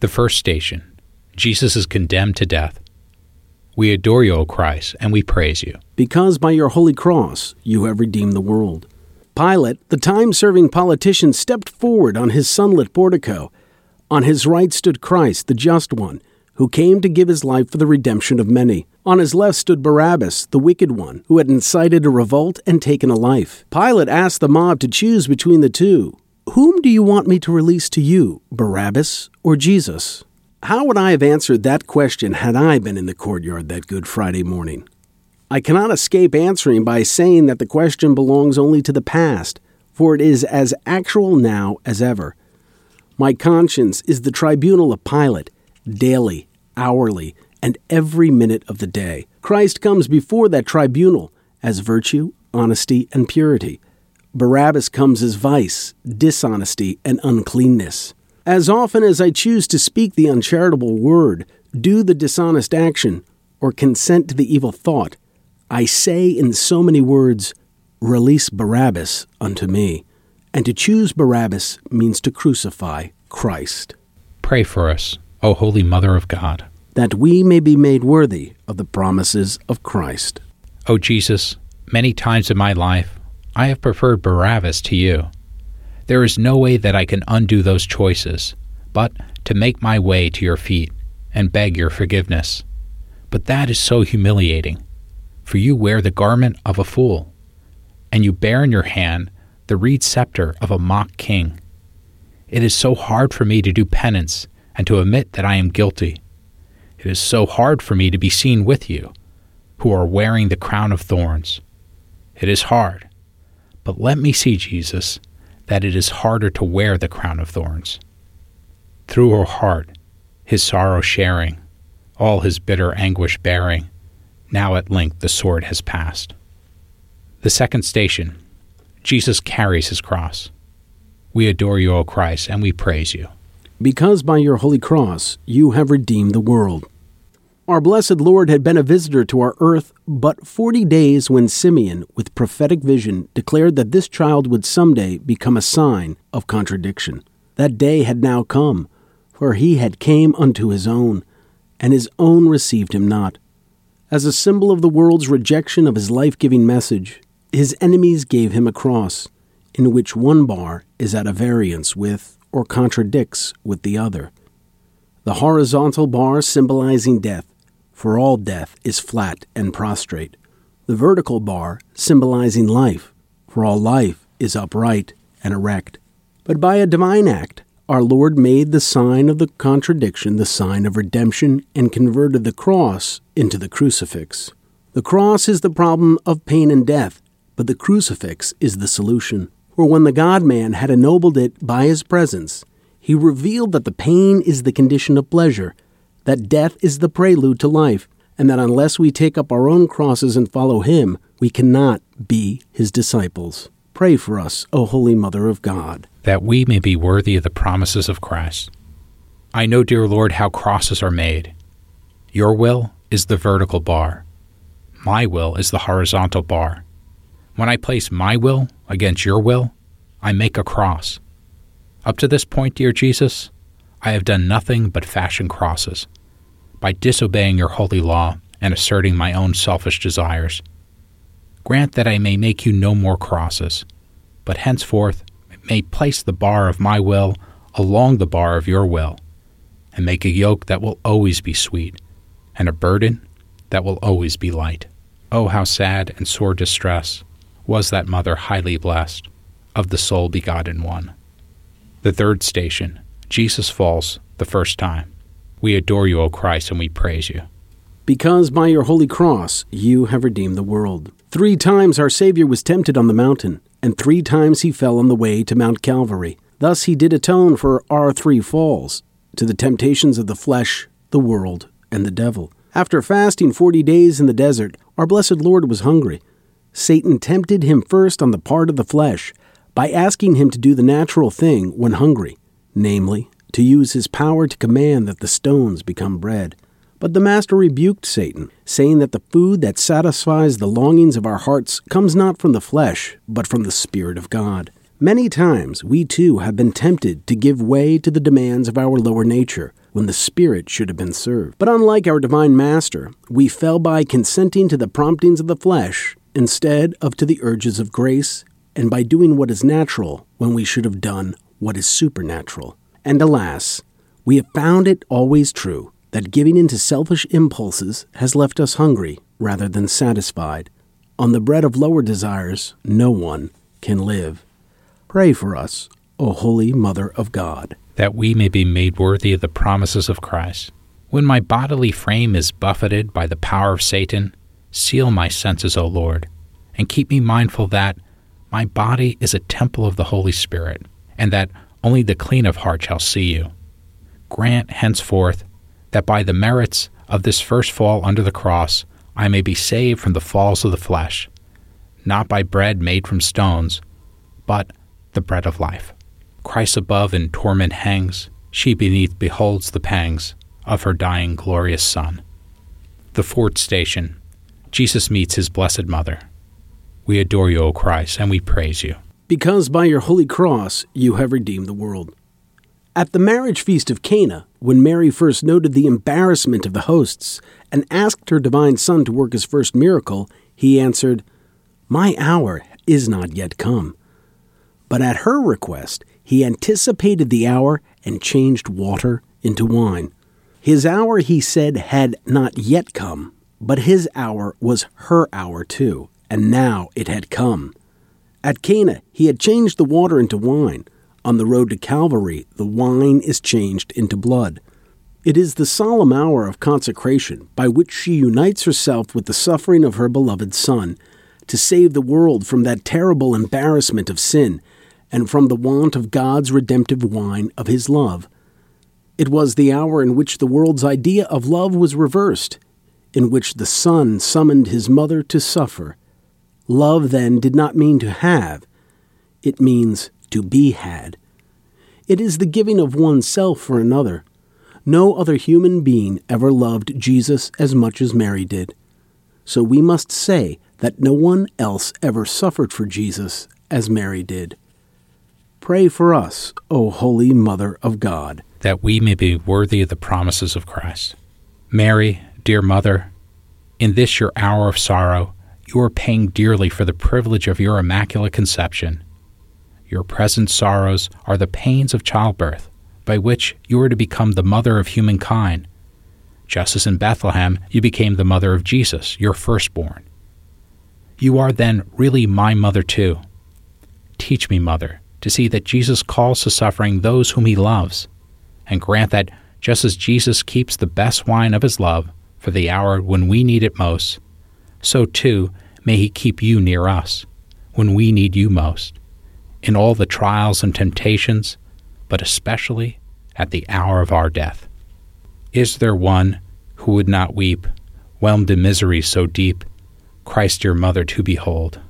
The first station Jesus is condemned to death. We adore you, O Christ, and we praise you. Because by your holy cross you have redeemed the world. Pilate, the time serving politician, stepped forward on his sunlit portico. On his right stood Christ, the just one, who came to give his life for the redemption of many. On his left stood Barabbas, the wicked one, who had incited a revolt and taken a life. Pilate asked the mob to choose between the two. Whom do you want me to release to you, Barabbas or Jesus? How would I have answered that question had I been in the courtyard that Good Friday morning? I cannot escape answering by saying that the question belongs only to the past, for it is as actual now as ever. My conscience is the tribunal of Pilate, daily, hourly, and every minute of the day. Christ comes before that tribunal as virtue, honesty, and purity. Barabbas comes as vice, dishonesty, and uncleanness. As often as I choose to speak the uncharitable word, do the dishonest action, or consent to the evil thought, I say in so many words, Release Barabbas unto me. And to choose Barabbas means to crucify Christ. Pray for us, O Holy Mother of God, that we may be made worthy of the promises of Christ. O Jesus, many times in my life I have preferred Barabbas to you. There is no way that I can undo those choices, but to make my way to your feet and beg your forgiveness. But that is so humiliating, for you wear the garment of a fool, and you bear in your hand the reed scepter of a mock king. It is so hard for me to do penance and to admit that I am guilty. It is so hard for me to be seen with you, who are wearing the crown of thorns. It is hard, but let me see, Jesus, that it is harder to wear the crown of thorns. Through her heart, his sorrow sharing, all his bitter anguish bearing, now at length the sword has passed. The second station Jesus carries his cross. We adore you, O Christ, and we praise you. Because by your holy cross you have redeemed the world. Our blessed Lord had been a visitor to our earth but forty days when Simeon, with prophetic vision, declared that this child would someday become a sign of contradiction. That day had now come, for he had came unto his own, and his own received him not. As a symbol of the world's rejection of his life giving message, his enemies gave him a cross, in which one bar is at a variance with or contradicts with the other. The horizontal bar symbolizing death, for all death is flat and prostrate. The vertical bar symbolizing life, for all life is upright and erect. But by a divine act, our Lord made the sign of the contradiction the sign of redemption and converted the cross into the crucifix. The cross is the problem of pain and death, but the crucifix is the solution. For when the God man had ennobled it by his presence, he revealed that the pain is the condition of pleasure that death is the prelude to life, and that unless we take up our own crosses and follow Him, we cannot be His disciples. Pray for us, O Holy Mother of God, that we may be worthy of the promises of Christ. I know, dear Lord, how crosses are made. Your will is the vertical bar, my will is the horizontal bar. When I place my will against your will, I make a cross. Up to this point, dear Jesus, I have done nothing but fashion crosses by disobeying your holy law and asserting my own selfish desires. Grant that I may make you no more crosses, but henceforth may place the bar of my will along the bar of your will, and make a yoke that will always be sweet, and a burden that will always be light. Oh, how sad and sore distress was that mother highly blessed, of the sole begotten one. The third station, Jesus falls the first time. We adore you, O Christ, and we praise you. Because by your holy cross you have redeemed the world. Three times our Savior was tempted on the mountain, and three times he fell on the way to Mount Calvary. Thus he did atone for our three falls, to the temptations of the flesh, the world, and the devil. After fasting forty days in the desert, our blessed Lord was hungry. Satan tempted him first on the part of the flesh, by asking him to do the natural thing when hungry, namely, to use his power to command that the stones become bread. But the Master rebuked Satan, saying that the food that satisfies the longings of our hearts comes not from the flesh, but from the Spirit of God. Many times we too have been tempted to give way to the demands of our lower nature, when the Spirit should have been served. But unlike our divine Master, we fell by consenting to the promptings of the flesh instead of to the urges of grace, and by doing what is natural when we should have done what is supernatural. And alas, we have found it always true that giving in to selfish impulses has left us hungry rather than satisfied. On the bread of lower desires, no one can live. Pray for us, O Holy Mother of God, that we may be made worthy of the promises of Christ. When my bodily frame is buffeted by the power of Satan, seal my senses, O Lord, and keep me mindful that my body is a temple of the Holy Spirit, and that only the clean of heart shall see you. Grant henceforth that by the merits of this first fall under the cross I may be saved from the falls of the flesh, not by bread made from stones, but the bread of life. Christ above in torment hangs, she beneath beholds the pangs of her dying glorious Son. The fourth station Jesus meets his blessed mother. We adore you, O Christ, and we praise you. Because by your holy cross you have redeemed the world. At the marriage feast of Cana, when Mary first noted the embarrassment of the hosts and asked her divine Son to work his first miracle, he answered, My hour is not yet come. But at her request, he anticipated the hour and changed water into wine. His hour, he said, had not yet come, but his hour was her hour too, and now it had come. At Cana, he had changed the water into wine. On the road to Calvary, the wine is changed into blood. It is the solemn hour of consecration by which she unites herself with the suffering of her beloved Son to save the world from that terrible embarrassment of sin and from the want of God's redemptive wine of His love. It was the hour in which the world's idea of love was reversed, in which the Son summoned His mother to suffer. Love then did not mean to have, it means to be had. It is the giving of oneself for another. No other human being ever loved Jesus as much as Mary did. So we must say that no one else ever suffered for Jesus as Mary did. Pray for us, O Holy Mother of God, that we may be worthy of the promises of Christ. Mary, dear Mother, in this your hour of sorrow, you are paying dearly for the privilege of your immaculate conception. Your present sorrows are the pains of childbirth, by which you are to become the mother of humankind, just as in Bethlehem you became the mother of Jesus, your firstborn. You are then really my mother too. Teach me, Mother, to see that Jesus calls to suffering those whom he loves, and grant that, just as Jesus keeps the best wine of his love for the hour when we need it most, so too may he keep you near us when we need you most, in all the trials and temptations, but especially at the hour of our death. Is there one who would not weep, whelmed in misery so deep, Christ your mother to behold?